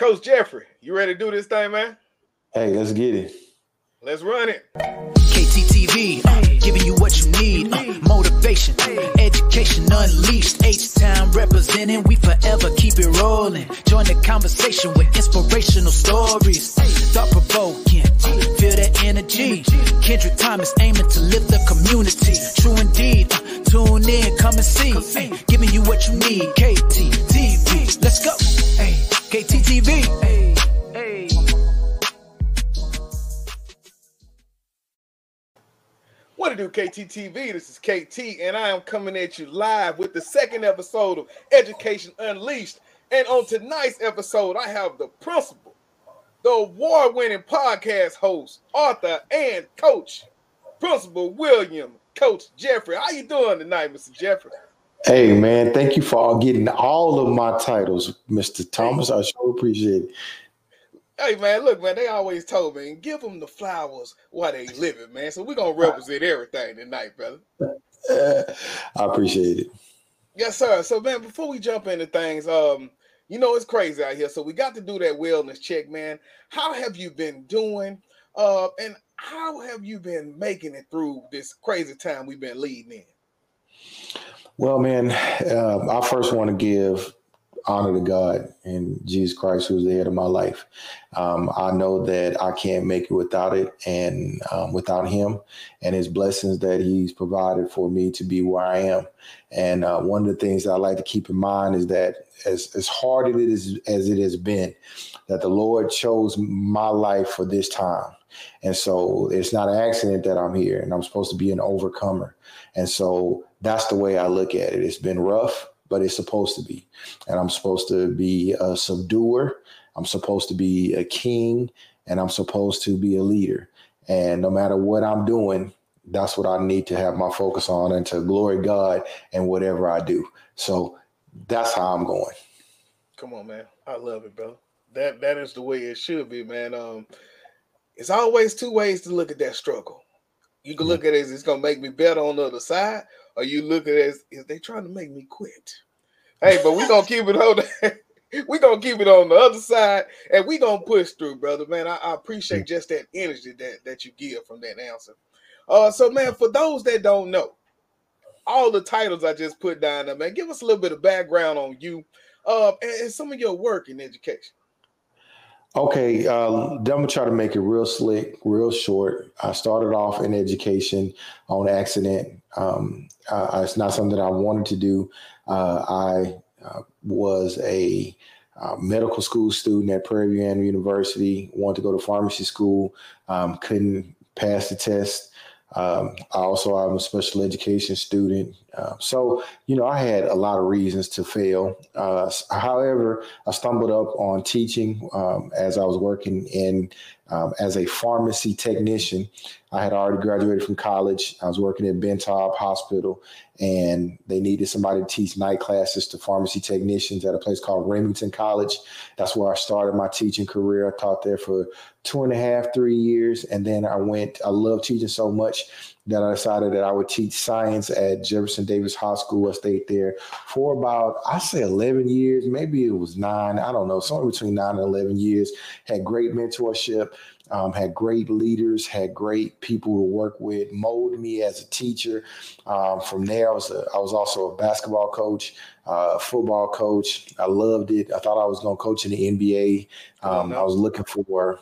Coach Jeffery, you ready to do this thing, man? Hey, let's get it. Let's run it. KTTV, uh, giving you what you need. Uh, motivation, education unleashed. H Town representing, we forever keep it rolling. Join the conversation with inspirational stories. Thought provoking, feel that energy. Kendrick Thomas aiming to lift the community. True indeed, uh, tune in, come and see. Ay, giving you what you need. KTTV, let's go. Ay, KTTV. What to do, KTTV? This is KT, and I am coming at you live with the second episode of Education Unleashed. And on tonight's episode, I have the principal, the award-winning podcast host, author, and coach, Principal William Coach Jeffery. How you doing tonight, Mr. Jeffery? Hey man, thank you for getting all of my titles, Mr. Thomas. I sure appreciate it. Hey man, look man, they always told me give them the flowers while they living, man. So we're gonna represent everything tonight, brother. I appreciate it. Yes, sir. So man, before we jump into things, um, you know it's crazy out here, so we got to do that wellness check, man. How have you been doing? Uh, and how have you been making it through this crazy time we've been leading in? Well, man, uh, I first want to give honor to God and Jesus Christ, who's the head of my life. Um, I know that I can't make it without it and um, without Him and His blessings that He's provided for me to be where I am. And uh, one of the things that I like to keep in mind is that as, as hard it is as it has been, that the Lord chose my life for this time. And so it's not an accident that I'm here and I'm supposed to be an overcomer. And so that's the way I look at it. It's been rough, but it's supposed to be. And I'm supposed to be a subduer. I'm supposed to be a king and I'm supposed to be a leader. And no matter what I'm doing, that's what I need to have my focus on and to glory God and whatever I do. So that's how I'm going. Come on, man. I love it, bro. That that is the way it should be, man. Um, it's always two ways to look at that struggle. You can look at it as it's gonna make me better on the other side, or you look at as is they trying to make me quit. Hey, but we gonna keep it on. we gonna keep it on the other side, and we gonna push through, brother. Man, I, I appreciate just that energy that that you give from that answer. Uh, so man, for those that don't know, all the titles I just put down there, man, give us a little bit of background on you, uh, and, and some of your work in education. Okay, uh, I'm gonna try to make it real slick, real short. I started off in education on accident. Um, uh, it's not something that I wanted to do. Uh, I uh, was a uh, medical school student at Prairie View University. Wanted to go to pharmacy school. Um, couldn't pass the test. Um, I also am a special education student. Uh, so, you know, I had a lot of reasons to fail. Uh, however, I stumbled up on teaching um, as I was working in um, as a pharmacy technician. I had already graduated from college. I was working at Ben Taub Hospital, and they needed somebody to teach night classes to pharmacy technicians at a place called Remington College. That's where I started my teaching career. I taught there for two and a half, three years. And then I went, I love teaching so much that I decided that I would teach science at Jefferson Davis High School. I stayed there for about, I say 11 years, maybe it was nine, I don't know, somewhere between nine and 11 years. Had great mentorship. Um, had great leaders, had great people to work with, molded me as a teacher. Um, from there, I was a, I was also a basketball coach, uh, football coach. I loved it. I thought I was going to coach in the NBA. Um, I was looking for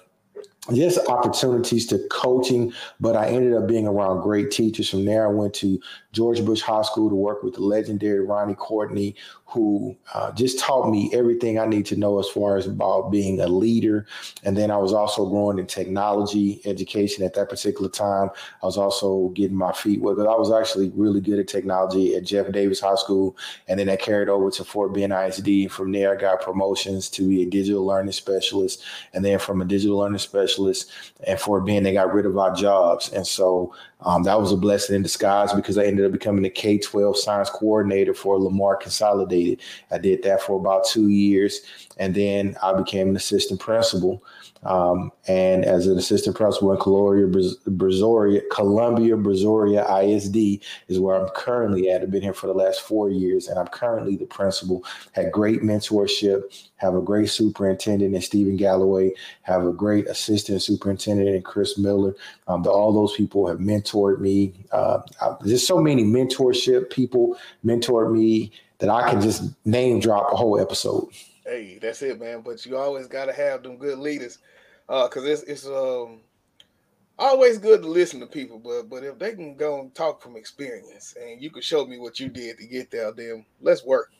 just opportunities to coaching, but I ended up being around great teachers. From there, I went to George Bush High School to work with the legendary Ronnie Courtney, who uh, just taught me everything I need to know as far as about being a leader. And then I was also growing in technology education at that particular time. I was also getting my feet wet because I was actually really good at technology at Jeff Davis High School. And then I carried over to Fort Bend ISD. From there, I got promotions to be a digital learning specialist. And then from a digital learning specialist and Fort Bend they got rid of our jobs. And so Um, that was a blessing in disguise because I ended up becoming the K 12 science coordinator for Lamar Consolidated. I did that for about two years. And then I became an assistant principal. Um, and as an assistant principal in Columbia, Brazoria, Columbia, Brazoria ISD is where I'm currently at. I've been here for the last four years, and I'm currently the principal. Had great mentorship, have a great superintendent in Stephen Galloway, have a great assistant superintendent in Chris Miller. Um, the, all those people have mentored me. Uh, I, there's so many mentorship people mentored me that I can just name drop a whole episode. Hey, that's it, man. But you always got to have them good leaders, uh, cause it's it's um always good to listen to people. But but if they can go and talk from experience, and you can show me what you did to get there, then let's work.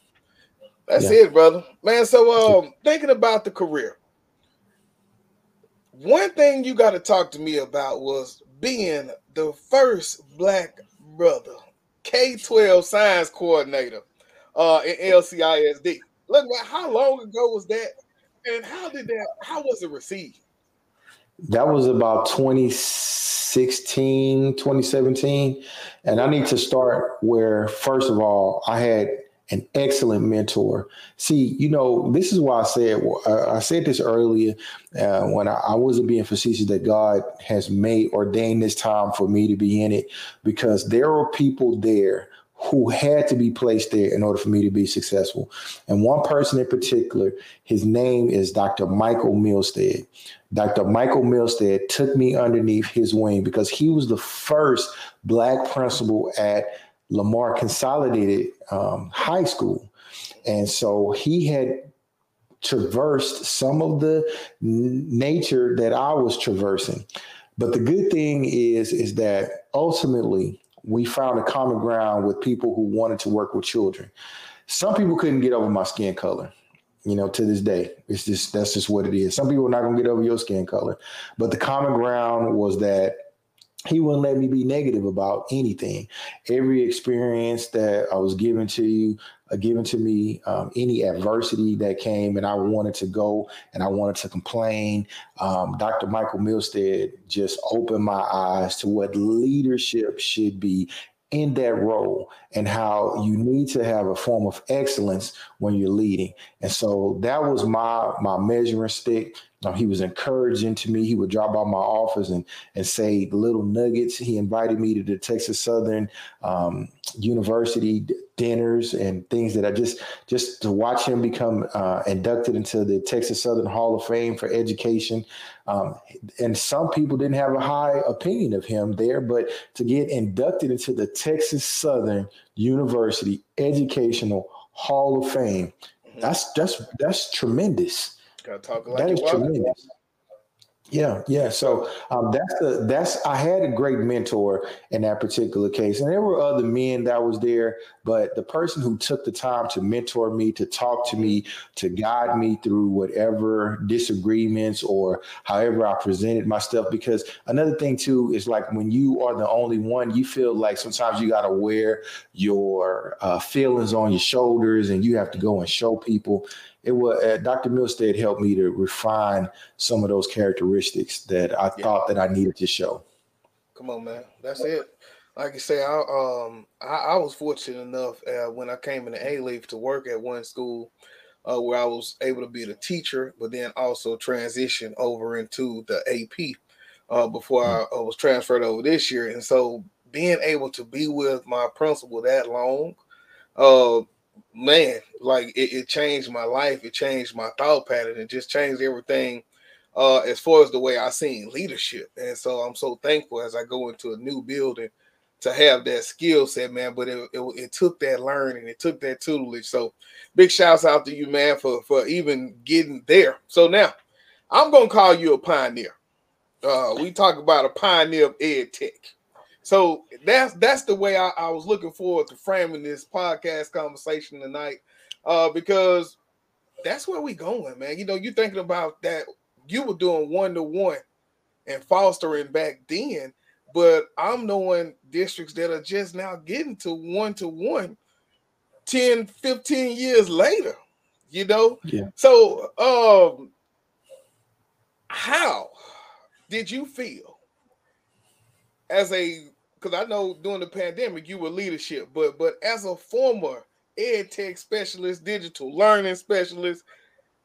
That's yeah. it, brother, man. So um, thinking about the career, one thing you got to talk to me about was being the first black brother K twelve science coordinator uh, in LCISD. Look, how long ago was that? And how did that, how was it received? That was about 2016, 2017. And I need to start where, first of all, I had an excellent mentor. See, you know, this is why I said I said this earlier uh, when I, I, wasn't being facetious that God has made ordained this time for me to be in it because there are people there who had to be placed there in order for me to be successful. And one person in particular, his name is Dr. Michael Milstead. Dr. Michael Milstead took me underneath his wing because he was the first black principal at Lamar Consolidated um, High School. And so he had traversed some of the n- nature that I was traversing. But the good thing is, is that ultimately we found a common ground with people who wanted to work with children. Some people couldn't get over my skin color. You know, to this day, it's just that's just what it is. Some people are not gonna get over your skin color, but the common ground was that he wouldn't let me be negative about anything. Every experience that I was given to you, uh, given to me, um, any adversity that came, and I wanted to go and I wanted to complain. Um, Dr. Michael Milstead just opened my eyes to what leadership should be in that role and how you need to have a form of excellence when you're leading. And so that was my my measuring stick. Um, he was encouraging to me. He would drop by my office and and say little nuggets. He invited me to the Texas Southern um, University dinners and things that I just just to watch him become uh, inducted into the Texas Southern Hall of Fame for education. Um, and some people didn't have a high opinion of him there, but to get inducted into the Texas Southern University Educational Hall of Fame, mm-hmm. that's that's that's tremendous. Gotta talk like that is tremendous. Yeah, yeah. So um, that's the that's I had a great mentor in that particular case, and there were other men that was there, but the person who took the time to mentor me, to talk to me, to guide me through whatever disagreements or however I presented my stuff. Because another thing too is like when you are the only one, you feel like sometimes you got to wear your uh, feelings on your shoulders, and you have to go and show people it was uh, Dr. Milstead helped me to refine some of those characteristics that I yeah. thought that I needed to show. Come on, man. That's it. Like I say, I um I, I was fortunate enough uh, when I came in the Alief to work at one school uh, where I was able to be the teacher, but then also transition over into the AP uh, before mm-hmm. I, I was transferred over this year. And so being able to be with my principal that long, uh, man, like it, it, changed my life. It changed my thought pattern. It just changed everything uh, as far as the way I seen leadership. And so I'm so thankful as I go into a new building to have that skill set, man. But it, it, it took that learning, it took that tutelage. So big shouts out to you, man, for for even getting there. So now I'm gonna call you a pioneer. Uh, we talk about a pioneer of ed tech. So that's that's the way I, I, was looking forward to framing this podcast conversation tonight, uh, because that's where we going, man. You know, you thinking about that you were doing one to one and fostering back then, but I'm knowing districts that are just now getting to one to one 10, 15 years later, you know? Yeah. So um how did you feel as a because I know during the pandemic you were leadership, but but as a former ed tech specialist, digital learning specialist,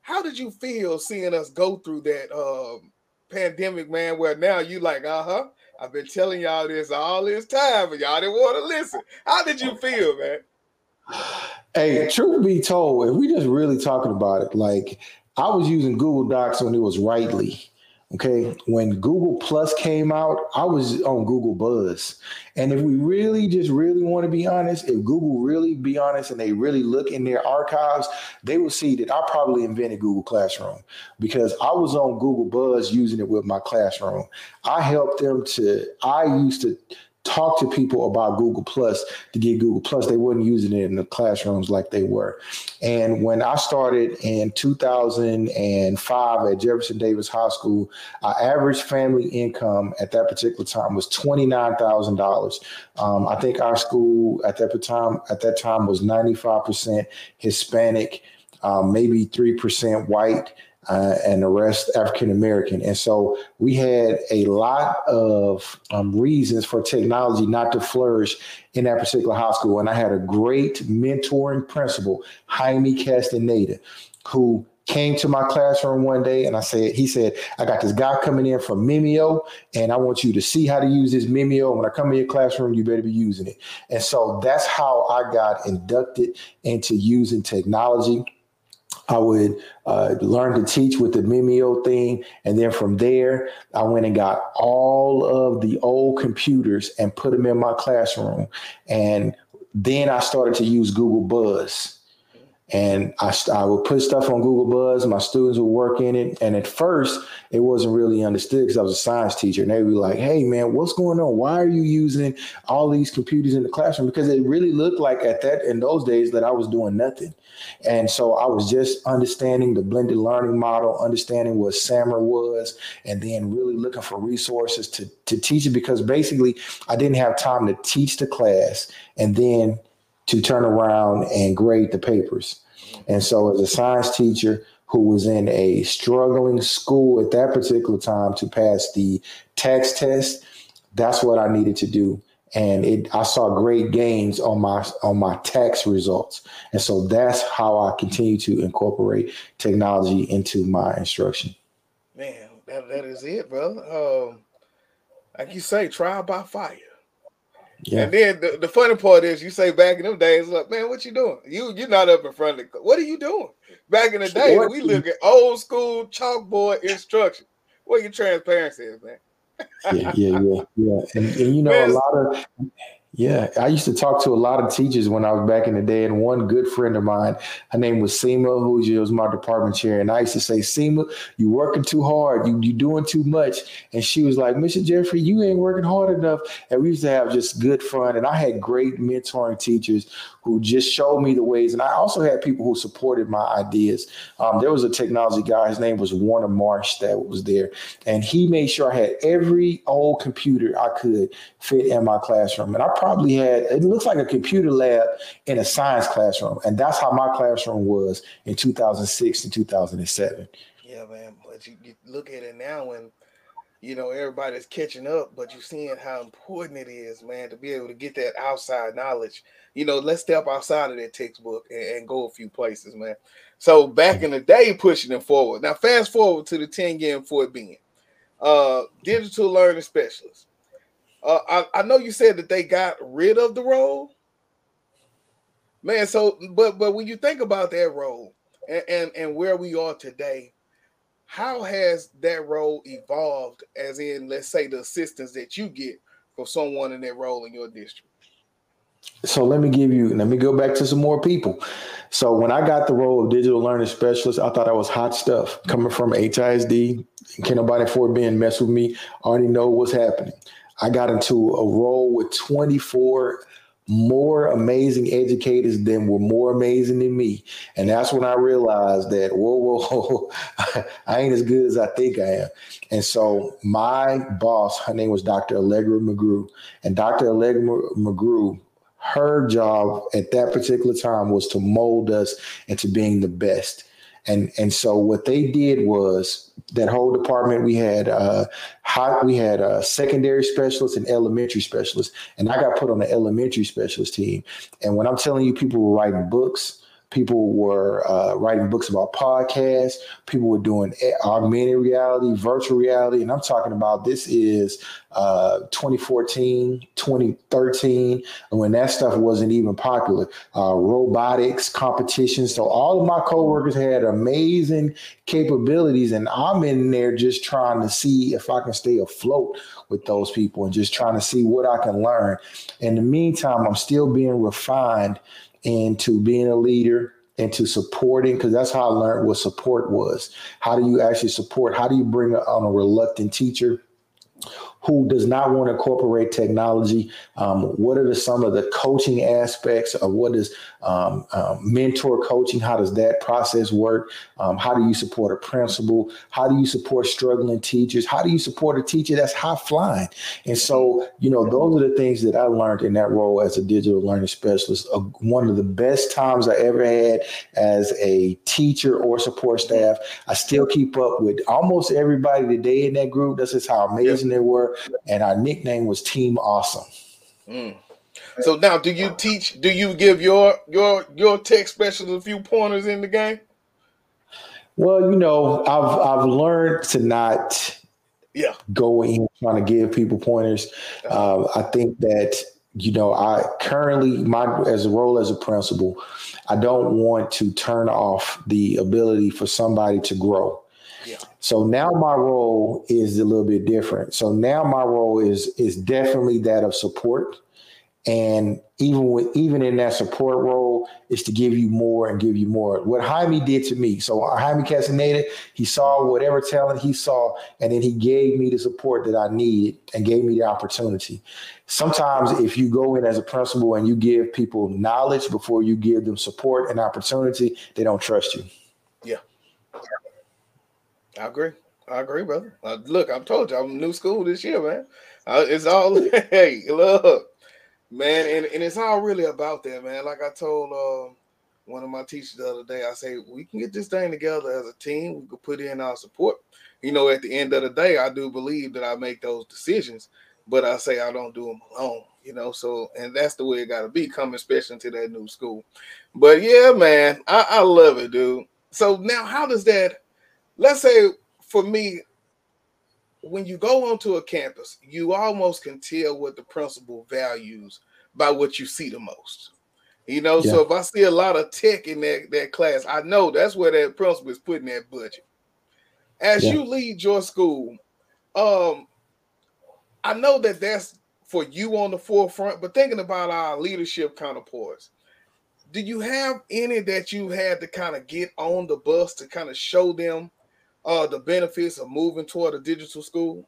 how did you feel seeing us go through that um, pandemic, man? Where now you like, uh huh, I've been telling y'all this all this time, but y'all didn't want to listen. How did you feel, man? Hey, truth be told, if we just really talking about it, like I was using Google Docs when it was Writely. Okay. When Google Plus came out, I was on Google Buzz. And if we really just really want to be honest, if Google really be honest and they really look in their archives, they will see that I probably invented Google Classroom because I was on Google Buzz using it with my classroom. I helped them to, I used to talk to people about Google Plus to get Google Plus. They weren't using it in the classrooms like they were. And when I started in 2005 at Jefferson Davis High School, our average family income at that particular time was $29,000. Um, I think our school at that time at that time was 95% Hispanic, um, maybe 3% white uh, and arrest African American. And so we had a lot of um, reasons for technology not to flourish in that particular high school. And I had a great mentoring principal, Jaime Castaneda, who came to my classroom one day and I said, he said, I got this guy coming in from Mimio and I want you to see how to use this Mimio. When I come in your classroom, you better be using it. And so that's how I got inducted into using technology. I would uh, learn to teach with the Mimio thing. And then from there, I went and got all of the old computers and put them in my classroom. And then I started to use Google Buzz. And I, I would put stuff on Google Buzz. My students would work in it. And at first, it wasn't really understood because I was a science teacher. And they be like, hey, man, what's going on? Why are you using all these computers in the classroom? Because it really looked like at that in those days that I was doing nothing. And so I was just understanding the blended learning model, understanding what SAMR was, and then really looking for resources to, to teach it because basically I didn't have time to teach the class and then to turn around and grade the papers. And so, as a science teacher who was in a struggling school at that particular time to pass the TAKS test, that's what I needed to do. And it, I saw great gains on my on my TAKS results, and so that's how I continue to incorporate technology into my instruction. Man, that, that is it, brother. Um, like you say, trial by fire. Yeah. And then the, the funny part is you say back in them days, look, man, what you doing? You you're not up in front of the what are you doing? Back in the day, we look at old school chalkboard instruction. What your transparency is, man. yeah, yeah, yeah, yeah. And, and you know, man, a lot of yeah, I used to talk to a lot of teachers when I was back in the day, and one good friend of mine, her name was Seema, who was my department chair, and I used to say, Seema, you working too hard, you you doing too much, and she was like, Mr. Jeffery, you ain't working hard enough, and we used to have just good fun, and I had great mentoring teachers who just showed me the ways, and I also had people who supported my ideas. Um, there was a technology guy, his name was Warner Marsh, that was there, and he made sure I had every old computer I could fit in my classroom, and I probably had it looks like a computer lab in a science classroom, and that's how my classroom was in 2006 and 2007. Yeah, man. But you, you look at it now and you know everybody's catching up, but you're seeing how important it is, man, to be able to get that outside knowledge. You know, let's step outside of that textbook and, and go a few places, man. So back in the day, pushing it forward. Now, fast forward to the 10 game for it being uh, digital learning specialist. Uh, I, I know you said that they got rid of the role, man. So, but but when you think about that role and, and and where we are today, how has that role evolved? As in, let's say the assistance that you get from someone in that role in your district. So let me give you, let me go back to some more people. So when I got the role of digital learning specialist, I thought I was hot stuff coming from HISD. Can nobody Fort Bend mess with me? I already know what's happening. I got into a role with 24 more amazing educators than were more amazing than me. And that's when I realized that, whoa, whoa, whoa, I ain't as good as I think I am. And so my boss, her name was Dr. Allegra McGrew. And Dr. Allegra McGrew, her job at that particular time was to mold us into being the best. And and so what they did was that whole department we had uh high, we had a secondary specialist and elementary specialist and I got put on the elementary specialist team. And when I'm telling you, people were writing books People were uh, writing books about podcasts. People were doing augmented reality, virtual reality. And I'm talking about this is uh, 2014, 2013, when that stuff wasn't even popular. Uh, robotics competitions. So all of my coworkers had amazing capabilities. And I'm in there just trying to see if I can stay afloat with those people and just trying to see what I can learn. In the meantime, I'm still being refined into being a leader and to supporting because that's how I learned what support was. How do you actually support? How do you bring on a reluctant teacher who does not want to incorporate technology? Um, what are the, some of the coaching aspects of what is um, um, mentor coaching? How does that process work? Um, how do you support a principal? How do you support struggling teachers? How do you support a teacher that's high flying? And so, you know, those are the things that I learned in that role as a digital learning specialist. Uh, one of the best times I ever had as a teacher or support staff. I still keep up with almost everybody today in that group. That's just how amazing they were and our nickname was Team Awesome. Mm. So now, do you teach? Do you give your your your tech specialists a few pointers in the game? Well, you know, I've I've learned to not yeah go in trying to give people pointers. Uh, I think that you know I currently my as a role as a principal, I don't want to turn off the ability for somebody to grow. So now my role is a little bit different. So now my role is is definitely that of support. And even with even in that support role, is to give you more and give you more. What Jaime did to me. So Jaime Castaneda, he saw whatever talent he saw, and then he gave me the support that I needed and gave me the opportunity. Sometimes if you go in as a principal and you give people knowledge before you give them support and opportunity, they don't trust you. I agree. I agree, brother. Uh, look, I've told you I'm new school this year, man. Uh, it's all hey, look, man, and, and it's all really about that, man. Like I told uh, one of my teachers the other day, I say we can get this thing together as a team. We could put in our support. You know, at the end of the day, I do believe that I make those decisions, but I say I don't do them alone. You know, so and that's the way it got to be coming, especially to that new school. But yeah, man, I, I love it, dude. So now, how does that? Let's say for me, when you go onto a campus, you almost can tell what the principal values by what you see the most. You know, yeah. so if I see a lot of tech in that, that class, I know that's where that principal is putting that budget. As yeah. you lead your school, um, I know that that's for you on the forefront, but thinking about our leadership counterparts, do you have any that you had to kind of get on the bus to kind of show them uh, the benefits of moving toward a digital school?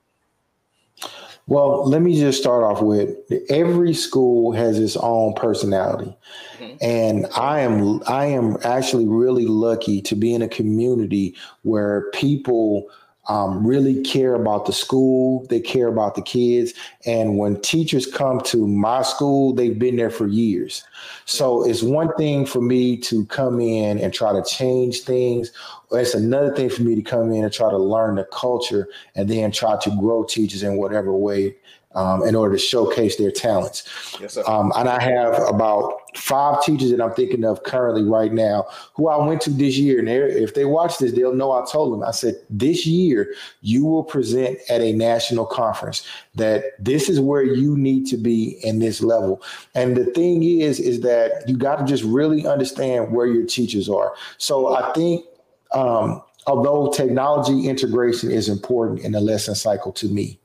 Well, let me just start off with every school has its own personality. Mm-hmm. And I am I am actually really lucky to be in a community where people um, really care about the school, they care about the kids. And when teachers come to my school, they've been there for years. So it's one thing for me to come in and try to change things. It's another thing for me to come in and try to learn the culture and then try to grow teachers in whatever way um, in order to showcase their talents. Yes, um, and I have about five teachers that I'm thinking of currently right now who I went to this year. And if they watch this, they'll know I told them, I said, this year you will present at a national conference that this is where you need to be in this level. And the thing is, is that you got to just really understand where your teachers are. So I think, um, although technology integration is important in the lesson cycle to me,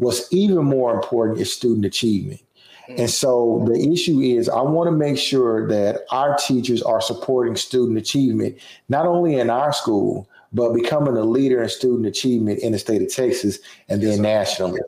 What's even more important is student achievement. And mm. so the issue is, I want to make sure that our teachers are supporting student achievement, not only in our school, but becoming a leader in student achievement in the state of Texas and then nationally.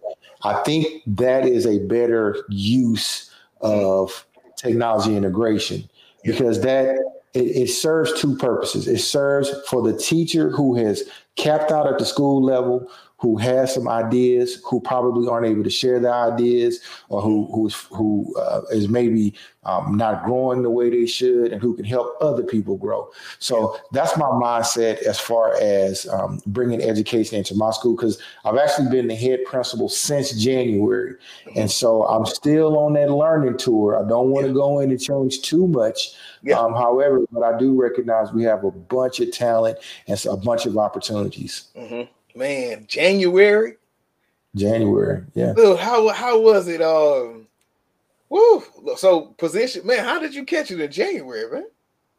I think that is a better use of technology integration because that it, it serves two purposes. It serves for the teacher who has capped out at the school level, who has some ideas, who probably aren't able to share their ideas, or who who's who uh, is maybe um, not growing the way they should, and who can help other people grow. So that's my mindset as far as um, bringing education into my school because I've actually been the head principal since January, and so I'm still on that learning tour. I don't want to yeah. go in and change too much. Yeah. Um, however, but I do recognize we have a bunch of talent and a bunch of opportunities. Mm-hmm man, January. January, yeah. Look, how how was it? Um, woo. So position, man. How did you catch it in January, man?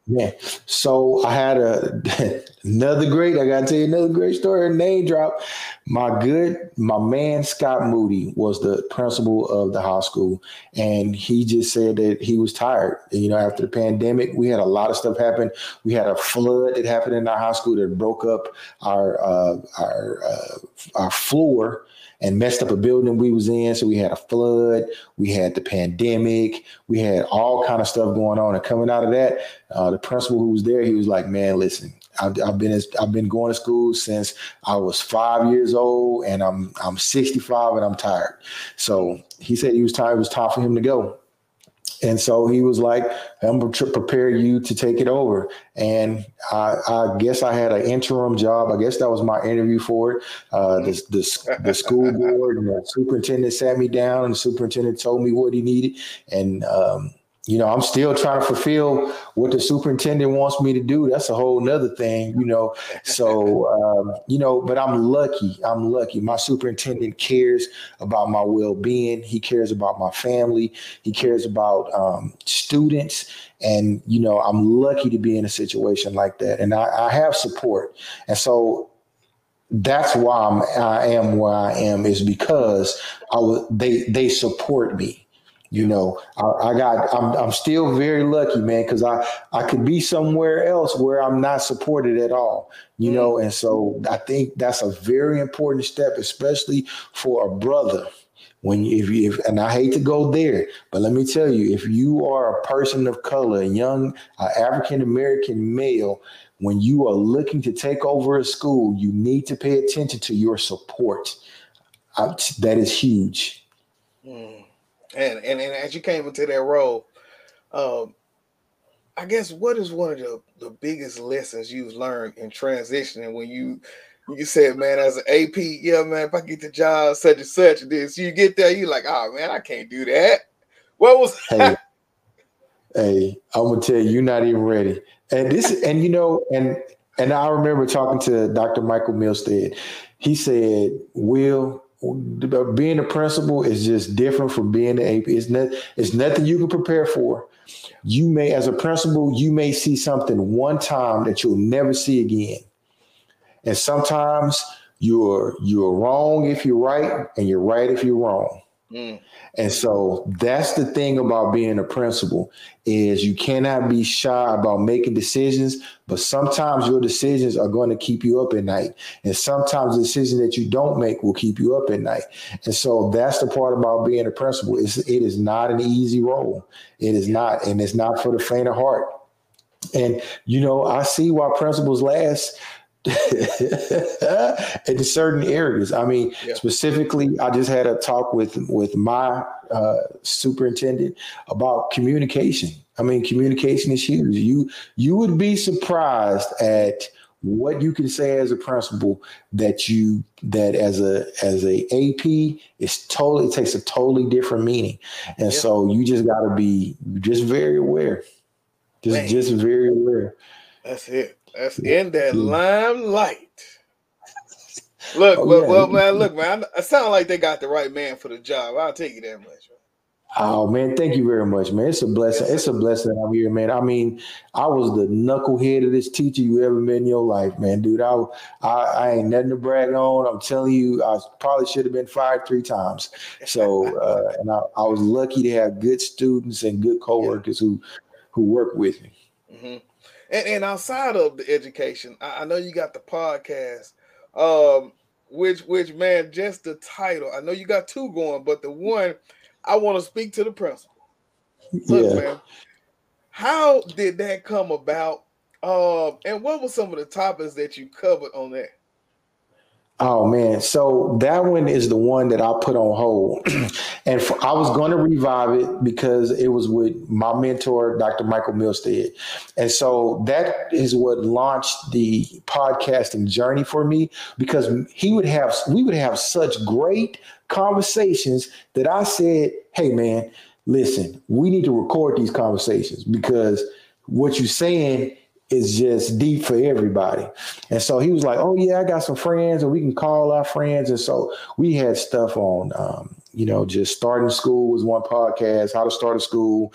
Yeah. So I had a another great. I gotta tell you another great story. Name drop. My good, my man Scott Moody was the principal of the high school, and he just said that he was tired. You know, after the pandemic, we had a lot of stuff happen. We had a flood that happened in our high school that broke up our uh, our uh, our floor and messed up a building we was in. So we had a flood, we had the pandemic, we had all kind of stuff going on. And coming out of that, uh, the principal who was there, he was like, "Man, listen, I've, I've been I've been going to school since I was five years old, and I'm I'm 65 and I'm tired." So he said he was tired. It was time for him to go. And so he was like, I'm going to prepare you to take it over. And I, I, guess I had an interim job. I guess that was my interview for it. Uh, the, the, the, school board and the superintendent sat me down, and the superintendent told me what he needed. And um, you know, I'm still trying to fulfill what the superintendent wants me to do. That's a whole nother thing, you know. So, um, you know, but I'm lucky. I'm lucky. My superintendent cares about my well being. He cares about my family. He cares about um, students. And, you know, I'm lucky to be in a situation like that. And I, I have support. And so that's why I'm, I am where I am is because I was, they, they support me you know, I, I got I'm I'm still very lucky, man, because I I could be somewhere else where I'm not supported at all. You mm. know, and so I think that's a very important step, especially for a brother when you, if you if, and I hate to go there, but let me tell you, if you are a person of color, a young uh, African American male, when you are looking to take over a school, you need to pay attention to your support. Uh, that is huge. Mm. And, and and as you came into that role, um, I guess what is one of the, the biggest lessons you've learned in transitioning when you you said, man, as an AP, yeah, man, if I get the job such and such, this you get there, you like, oh man, I can't do that. What was hey, hey, I'm gonna tell you, you're not even ready. And this, and you know, and and I remember talking to Dr. Michael Milstead. He said, Will, being a principal is just different from being an AP. It's not it's nothing you can prepare for. You may, as a principal, you may see something one time that you'll never see again. And sometimes you're you're wrong if you're right, and you're right if you're wrong. And so that's the thing about being a principal is you cannot be shy about making decisions, but sometimes your decisions are going to keep you up at night. And sometimes the decision that you don't make will keep you up at night. And so that's the part about being a principal. It's, it is not an easy role. It is not, and it's not for the faint of heart. And you know, I see why principals last in certain areas. I mean, yeah. specifically, I just had a talk with with my uh, superintendent about communication. I mean, communication is huge. You you would be surprised at what you can say as a principal that you that as a as a AP is totally it takes a totally different meaning, and yeah. so you just got to be just very aware, just Man. just very aware. That's it. That's in that limelight. Look, oh, well, yeah. well, man, look, man. I sound like they got the right man for the job. I'll take you that much. Oh man, thank you very much, man. It's a blessing. It's a blessing I'm here, man. I mean, I was the knucklehead of this teacher you ever met in your life, man, dude. I, I, I ain't nothing to brag on. I'm telling you, I probably should have been fired three times. So, uh, and I, I was lucky to have good students and good coworkers yeah. who, who work with me. Mm-hmm. And, and outside of the education, I, I know you got the podcast. Um, which which man, just the title. I know you got two going, but the one I want to speak to the principal. Look, yeah. man, how did that come about? Um, and what were some of the topics that you covered on that? Oh man, so that one is the one that I put on hold, and for, I was going to revive it because it was with my mentor, Dr. Michael Milstead, and so that is what launched the podcasting journey for me because he would have we would have such great conversations that I said, "Hey man, listen, we need to record these conversations because what you're saying." Is just deep for everybody. And so he was like, "Oh yeah, I got some friends, and we can call our friends." And so we had stuff on, um, you know, just starting school was one podcast, how to start a school.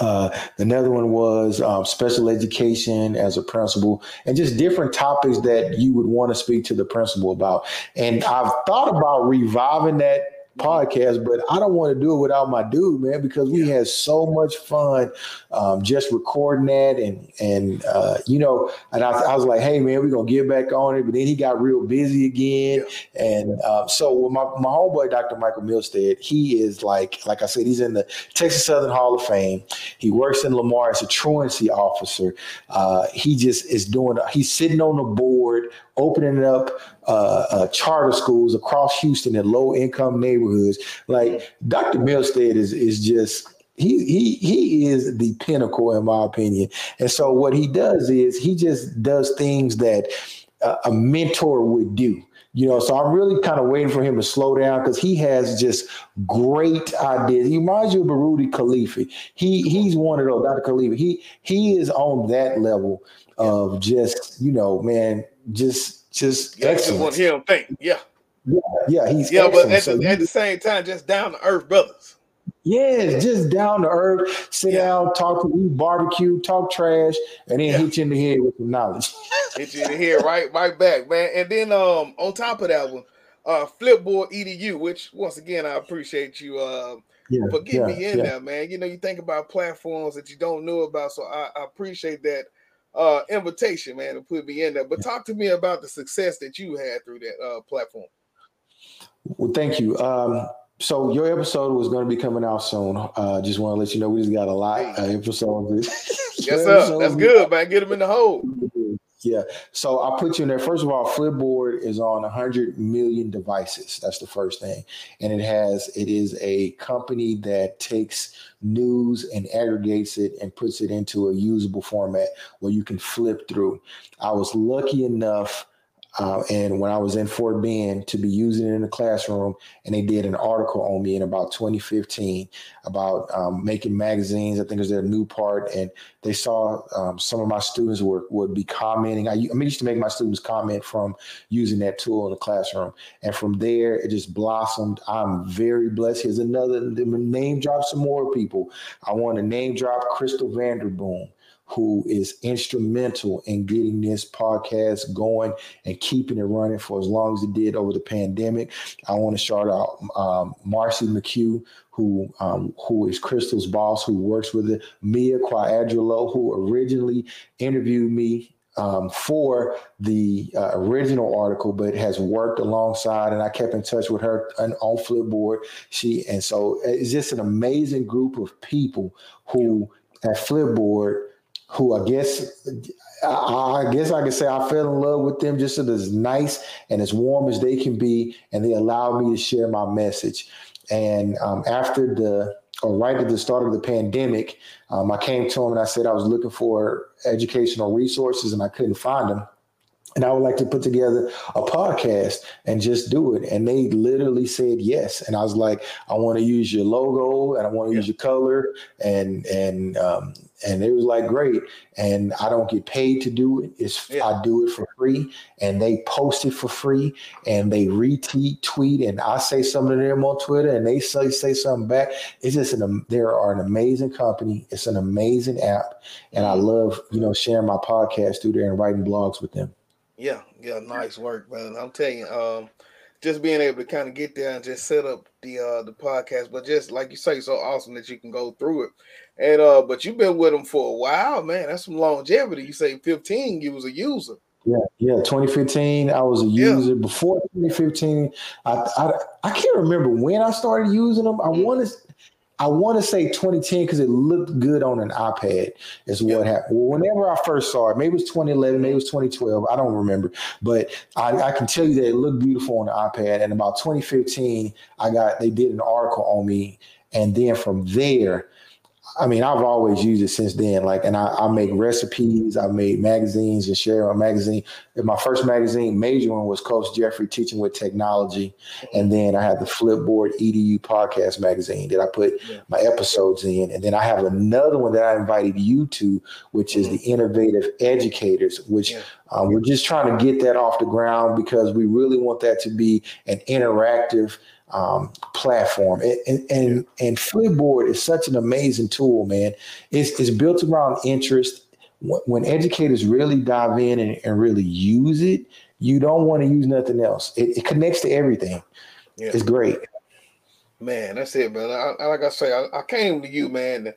Uh, another one was um, special education as a principal, and just different topics that you would want to speak to the principal about. And I've thought about reviving that podcast, but I don't want to do it without my dude, man, because we had so much fun um, just recording that, and and uh, you know, and I, I, was like, hey, man, we're gonna get back on it, but then he got real busy again, yeah. and uh, so my my homeboy, Dr. Michael Milstead, he is like, like I said, he's in the Texas Southern Hall of Fame. He works in Lamar as a truancy officer. Uh, he just is doing. He's sitting on the board opening up uh, uh, charter schools across Houston in low income neighborhoods. Like Dr. Milstead is is just he he he is the pinnacle in my opinion. And so what he does is he just does things that uh, a mentor would do. You know, so I'm really kind of waiting for him to slow down because he has just great ideas. He reminds you of Baruti Kafele. He he's one of those, Dr. Kafele. He he is on that level of just, you know, man, just just yeah, excellent. Just him think, yeah. Yeah, yeah, he's yeah, but at, the, at the same time, just down to earth brothers. Yeah, just down to earth, sit yeah. down, talk to you, barbecue, talk trash, and then yeah. hit you in the head with some knowledge. hit you in the head right, right back, man. And then um on top of that one, uh Flipboard EDU, which once again I appreciate you uh yeah, for getting me in there, man. You know, you think about platforms that you don't know about, so I, I appreciate that uh, invitation, man, to put me in there. But talk to me about the success that you had through that uh, platform. Well, thank you. Um, so your episode was going to be coming out soon. Uh, just want to let you know we just got a lot of episodes. yes, sir. That's good, man. Get them in the hole. Yeah. So I put you in there. First of all, Flipboard is on 100 million devices. That's the first thing. And it has, it is a company that takes news and aggregates it and puts it into a usable format where you can flip through. I was lucky enough uh, and when I was in Fort Bend, to be using it in the classroom, and they did an article on me in about 2015 about um, making magazines. I think it was their new part, and they saw um, some of my students were would be commenting. I, I used to make my students comment from using that tool in the classroom, and from there it just blossomed. I'm very blessed. Here's another name drop some more people. I want to name drop Crystal Vanderboom who is instrumental in getting this podcast going and keeping it running for as long as it did over the pandemic. I want to shout out um, Marcy McHugh, who um, who is Crystal's boss, who works with it, Mia Quagliarello, who originally interviewed me um, for the uh, original article, but has worked alongside, and I kept in touch with her on, on Flipboard. She and so it's just an amazing group of people who at Flipboard who I guess I guess I can say I fell in love with them just as nice and as warm as they can be, and they allowed me to share my message. And um, after the or right at the start of the pandemic, um, I came to them and I said I was looking for educational resources and I couldn't find them and I would like to put together a podcast and just do it. And they literally said yes. And I was like, I want to use your logo and I want to yeah. use your color. And and um, and it was like great. And I don't get paid to do it. It's yeah. I do it for free. And they post it for free and they retweet, tweet, and I say something to them on Twitter and they say say something back. It's just an they are an amazing company. It's an amazing app. And I love, you know, sharing my podcast through there and writing blogs with them. Yeah, yeah, nice work, man. I'm telling you, um, just being able to kind of get there and just set up the uh the podcast, but just like you say, so awesome that you can go through it. And uh, but you've been with them for a while, man. That's some longevity. You say 15, you was a user. Yeah, yeah. 2015, I was a user. Yeah. Before 2015, I, I I can't remember when I started using them. I mm. want to I want to say 2010 because it looked good on an iPad, is what yeah. happened. Well, whenever I first saw it, maybe it was 2011, maybe it was 2012, I don't remember. But I, I, can tell you that it looked beautiful on the iPad. And about 2015, I got they did an article on me. And then from there, I mean, I've always used it since then. Like, and I, I make recipes, I made magazines and share my magazine. In my first magazine, major one was Coach Jeffery Teaching with Technology. And then I have the Flipboard EDU podcast magazine that I put my episodes in. And then I have another one that I invited you to, which is the Innovative Educators, which um, we're just trying to get that off the ground because we really want that to be an interactive um, platform. And, and, and Flipboard is such an amazing tool, man. It's, it's built around interest. When educators really dive in and, and really use it, you don't want to use nothing else. It, it connects to everything. Yeah. It's great. Man, that's it, brother. I, like I say, I, I came to you, man, to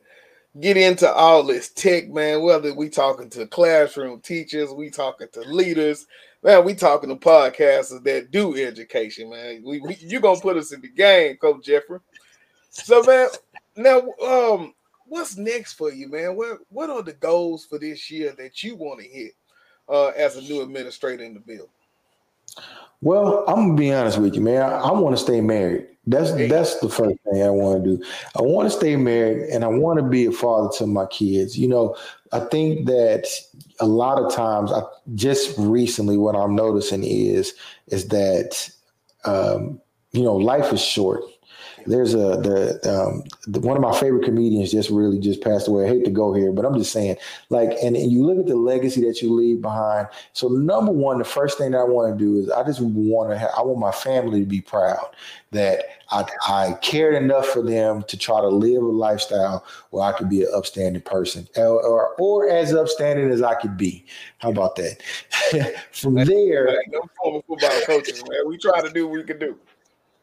get into all this tech, man. Whether we talking to classroom teachers, we talking to leaders, man, we talking to podcasters that do education, man. We, we you gonna put us in the game, Coach Jeffery. So, man, now, um, what's next for you, man? What what are the goals for this year that you want to hit uh, as a new administrator in the bill? Well, I'm gonna be honest with you, man. I, I want to stay married. That's that's the first thing I want to do. I want to stay married, and I want to be a father to my kids. You know, I think that a lot of times, I just recently what I'm noticing is is that um, you know life is short. There's a the, um, the, one of my favorite comedians just really just passed away. I hate to go here, but I'm just saying, like, and, and you look at the legacy that you leave behind. So number one, the first thing that I want to do is I just want to have I want my family to be proud that I, I cared enough for them to try to live a lifestyle where I could be an upstanding person or, or, or as upstanding as I could be. How about that? From there, no football coaches, man. We try to do what we can do.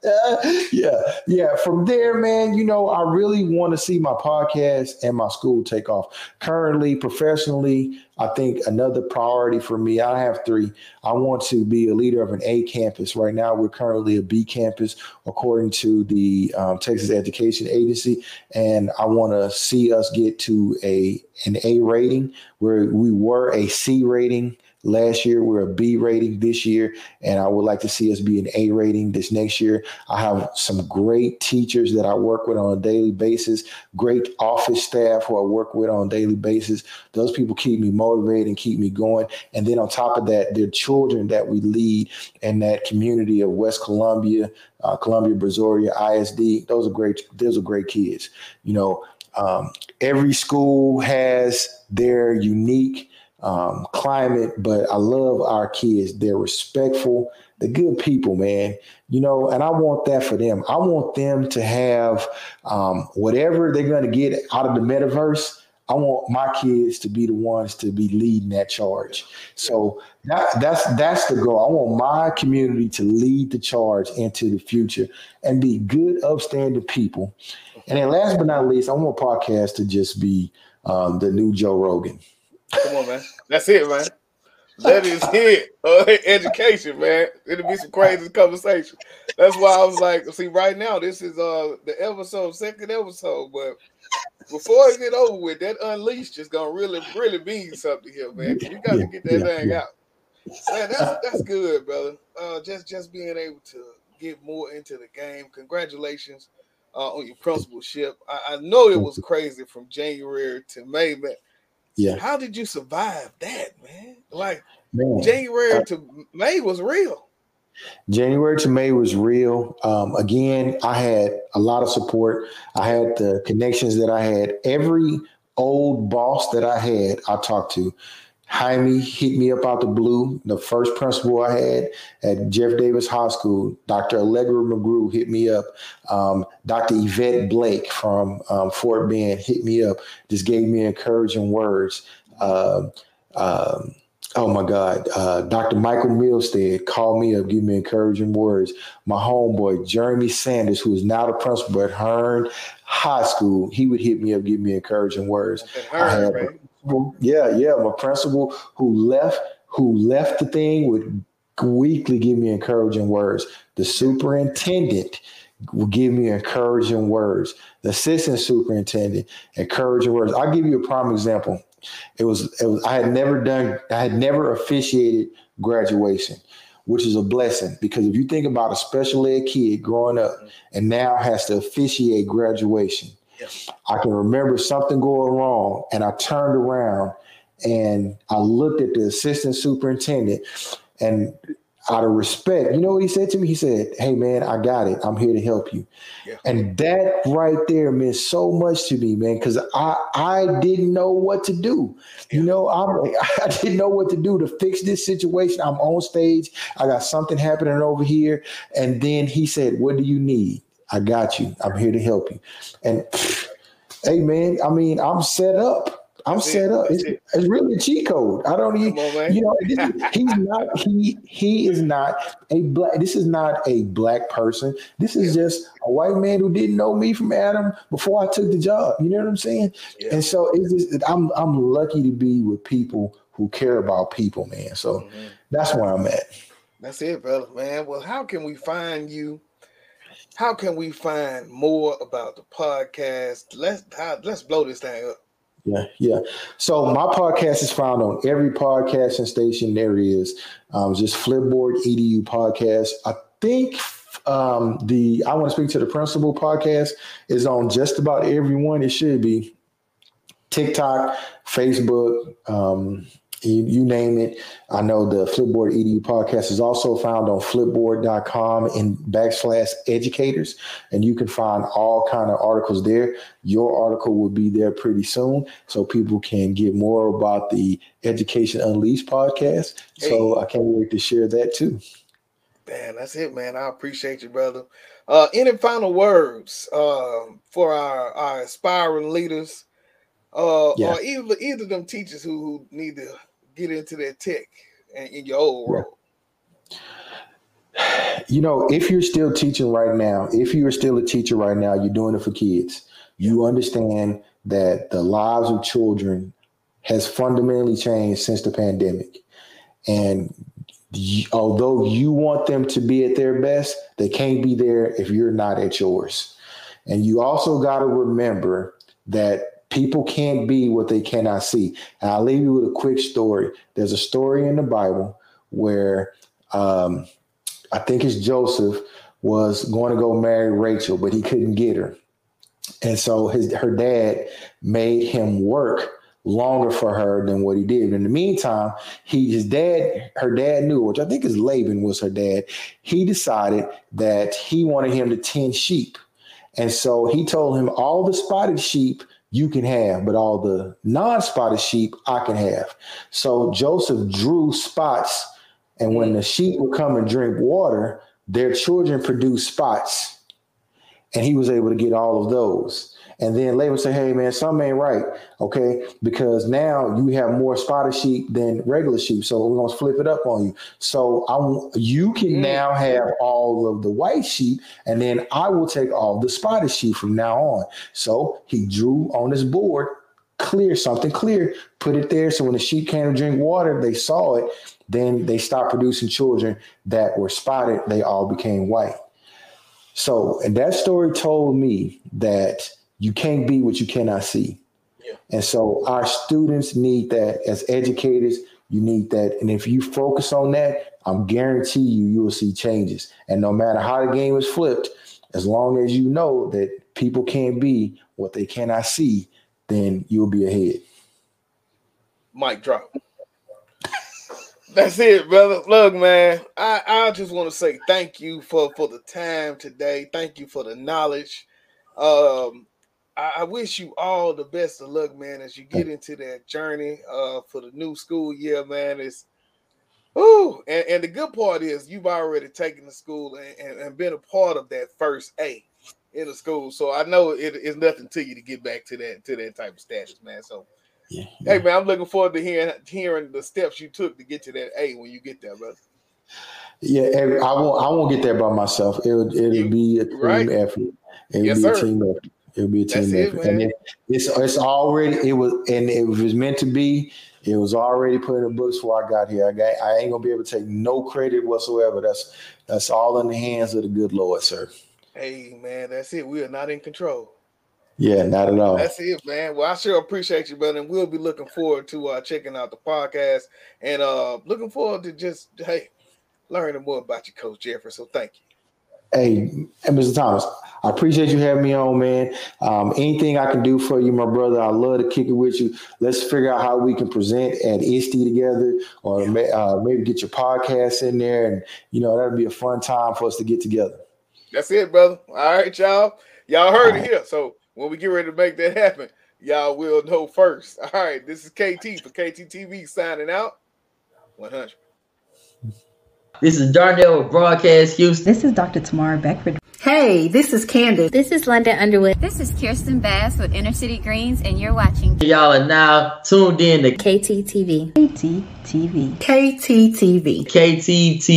yeah, yeah. From there, man, you know, I really want to see my podcast and my school take off. Currently, professionally, I think another priority for me, I have three. I want to be a leader of an A campus. Right now, we're currently a B campus, according to the um, Texas Education Agency, and I want to see us get to a an A rating where we were a C rating Last year, we are a B rating this year, and I would like to see us be an A rating this next year. I have some great teachers that I work with on a daily basis, great office staff who I work with on a daily basis. Those people keep me motivated and keep me going. And then on top of that, they're children that we lead in that community of West Columbia, uh, Columbia, Brazoria, ISD. Those are great. Those are great kids. You know, um, every school has their unique um, climate, but I love our kids. They're respectful. They're good people, man. You know, and I want that for them. I want them to have um, whatever they're going to get out of the metaverse. I want my kids to be the ones to be leading that charge. So that, that's that's the goal. I want my community to lead the charge into the future and be good, upstanding people. And then last but not least, I want podcast to just be um, the new Joe Rogan. Come on, man. That's it, man. That is it. Uh, education, man. It'll be some crazy conversation. That's why I was like, see, right now, this is uh the episode, second episode, but before it get over with, that unleashed is gonna really, really mean something here, man. You got to get that yeah, thing yeah. out. Man, that's that's good, brother. Uh, just just being able to get more into the game. Congratulations uh, on your principalship. I, I know it was crazy from January to May, but yeah. How did you survive that, man? Like man. January to May was real. January to May was real. Um, again, I had a lot of support. I had the connections that I had. Every old boss that I had, I talked to. Jaime hit me up out the blue. The first principal I had at Jeff Davis High School, Dr. Allegra McGrew hit me up. Um, Dr. Yvette Blake from um, Fort Bend hit me up, just gave me encouraging words. Uh, um, oh my God, uh, Dr. Michael Milstead called me up, give me encouraging words. My homeboy, Jeremy Sanders, who is now the principal at Hearne High School, he would hit me up, give me encouraging words. I had, right? Yeah, yeah. My principal who left who left the thing would weekly give me encouraging words. The superintendent would give me encouraging words. The assistant superintendent, encouraging words. I'll give you a prime example. It was, it was I had never done, I had never officiated graduation, which is a blessing because if you think about a special ed kid growing up and now has to officiate graduation, I can remember something going wrong and I turned around and I looked at the assistant superintendent and out of respect, you know what he said to me? He said, Hey man, I got it. I'm here to help you. Yeah. And that right there meant so much to me, man, because I I didn't know what to do. You know, I'm I didn't know what to do to fix this situation. I'm on stage, I got something happening over here. And then he said, What do you need? I got you. I'm here to help you. And hey man, I mean, I'm set up. I'm That's set it. up. It's, it. it's, really a cheat code. I don't even, you know, he's not, he, he is not a black, this is not a black person. This is yeah. just a white man who didn't know me from Adam before I took the job. You know what I'm saying? Yeah. And so it's just, I'm, I'm lucky to be with people who care about people, man. So mm-hmm. that's where I'm at. That's it, brother, man. Well, how can we find you? How can we find more about the podcast? Let's how, let's blow this thing up. Yeah, yeah. So my podcast is found on every podcasting station there is. Um, just Flipboard Edu podcast. I think um, the I want to speak to the principal podcast is on just about everyone. It should be TikTok, Facebook, um, you, you, name it. I know the Flipboard EDU podcast is also found on flipboard.com in backslash educators, and you can find all kind of articles there. Your article will be there pretty soon, so people can get more about the Education Unleashed podcast. Hey. So I can't wait to share that too. Man, that's it, man. I appreciate you, brother. Uh, any final words uh, for our, our aspiring leaders? uh, yeah. or either either of them teachers who, who need to get into that tech and in your old role? You know, if you're still teaching right now, if you're still a teacher right now, you're doing it for kids. You understand that the lives of children has fundamentally changed since the pandemic. And although you want them to be at their best, they can't be there if you're not at yours. And you also got to remember that People can't be what they cannot see. And I'll leave you with a quick story. There's a story in the Bible where um, I think it's Joseph was going to go marry Rachel, but he couldn't get her. And so his her dad made him work longer for her than what he did. In the meantime, he his dad, her dad knew, which I think is Laban was her dad. He decided that he wanted him to tend sheep. And so he told him all the spotted sheep you can have, but all the non spotted sheep I can have. So Joseph drew spots, and when the sheep would come and drink water, their children produced spots, and he was able to get all of those. And then Laban say, hey man, something ain't right. Okay. Because now you have more spotted sheep than regular sheep. So we're gonna flip it up on you. So I you can mm. now have all of the white sheep, and then I will take all the spotted sheep from now on. So he drew on his board clear something clear, put it there. So when the sheep came to drink water, they saw it. Then they stopped producing children that were spotted. They all became white. So, and that story told me that you can't be what you cannot see. Yeah. And so our students need that as educators, you need that. And if you focus on that, I'm guarantee you you will see changes. And no matter how the game is flipped, as long as you know that people can't be what they cannot see, then you'll be ahead. Mic drop. That's it, brother. Look, man, I, I just want to say thank you for, for the time today. Thank you for the knowledge. Um, I, wish you all the best of luck, man, as you get into that journey uh, for the new school year, man. It's Ooh, and, and the good part is you've already taken the school and, and, and, been a part of that first A in the school. So I know it is nothing to you to get back to that to that type of status, man. So yeah, yeah. hey man, I'm looking forward to hearing hearing the steps you took to get to that A when you get there, brother. Yeah, I won't I won't get there by myself. It'll it'll you, be a team right? effort. It'll yes, be sir. a team effort. It'll be a team That's. It, and it, it's it's already it was and it was meant to be. It was already put in the books before I got here. I got I ain't gonna be able to take no credit whatsoever. That's that's all in the hands of the good Lord, sir. Hey man, that's it. We are not in control. Yeah, not at all. That's it, man. Well, I sure appreciate you, brother. And we'll be looking forward to uh checking out the podcast and uh looking forward to just hey learning more about you, Coach Jeffery. So thank you. Hey, Mr. Thomas, I appreciate you having me on, man. Um, anything I can do for you, my brother, I love to kick it with you. Let's figure out how we can present at ISTE together, or uh, maybe get your podcast in there, and you know that'd be a fun time for us to get together. That's it, brother. All right, y'all. Y'all heard it here. So when we get ready to make that happen, y'all will know first. All right, this is KT for KTTV signing out. 100. This is Darnell with Broadcast Houston. This is Dr. Tamara Beckford. Hey, this is Candace. This is London Underwood. This is Kirsten Bass with Inner City Greens, and you're watching. Y'all are now tuned in to KTTV. KTTV. KTTV. KTTV.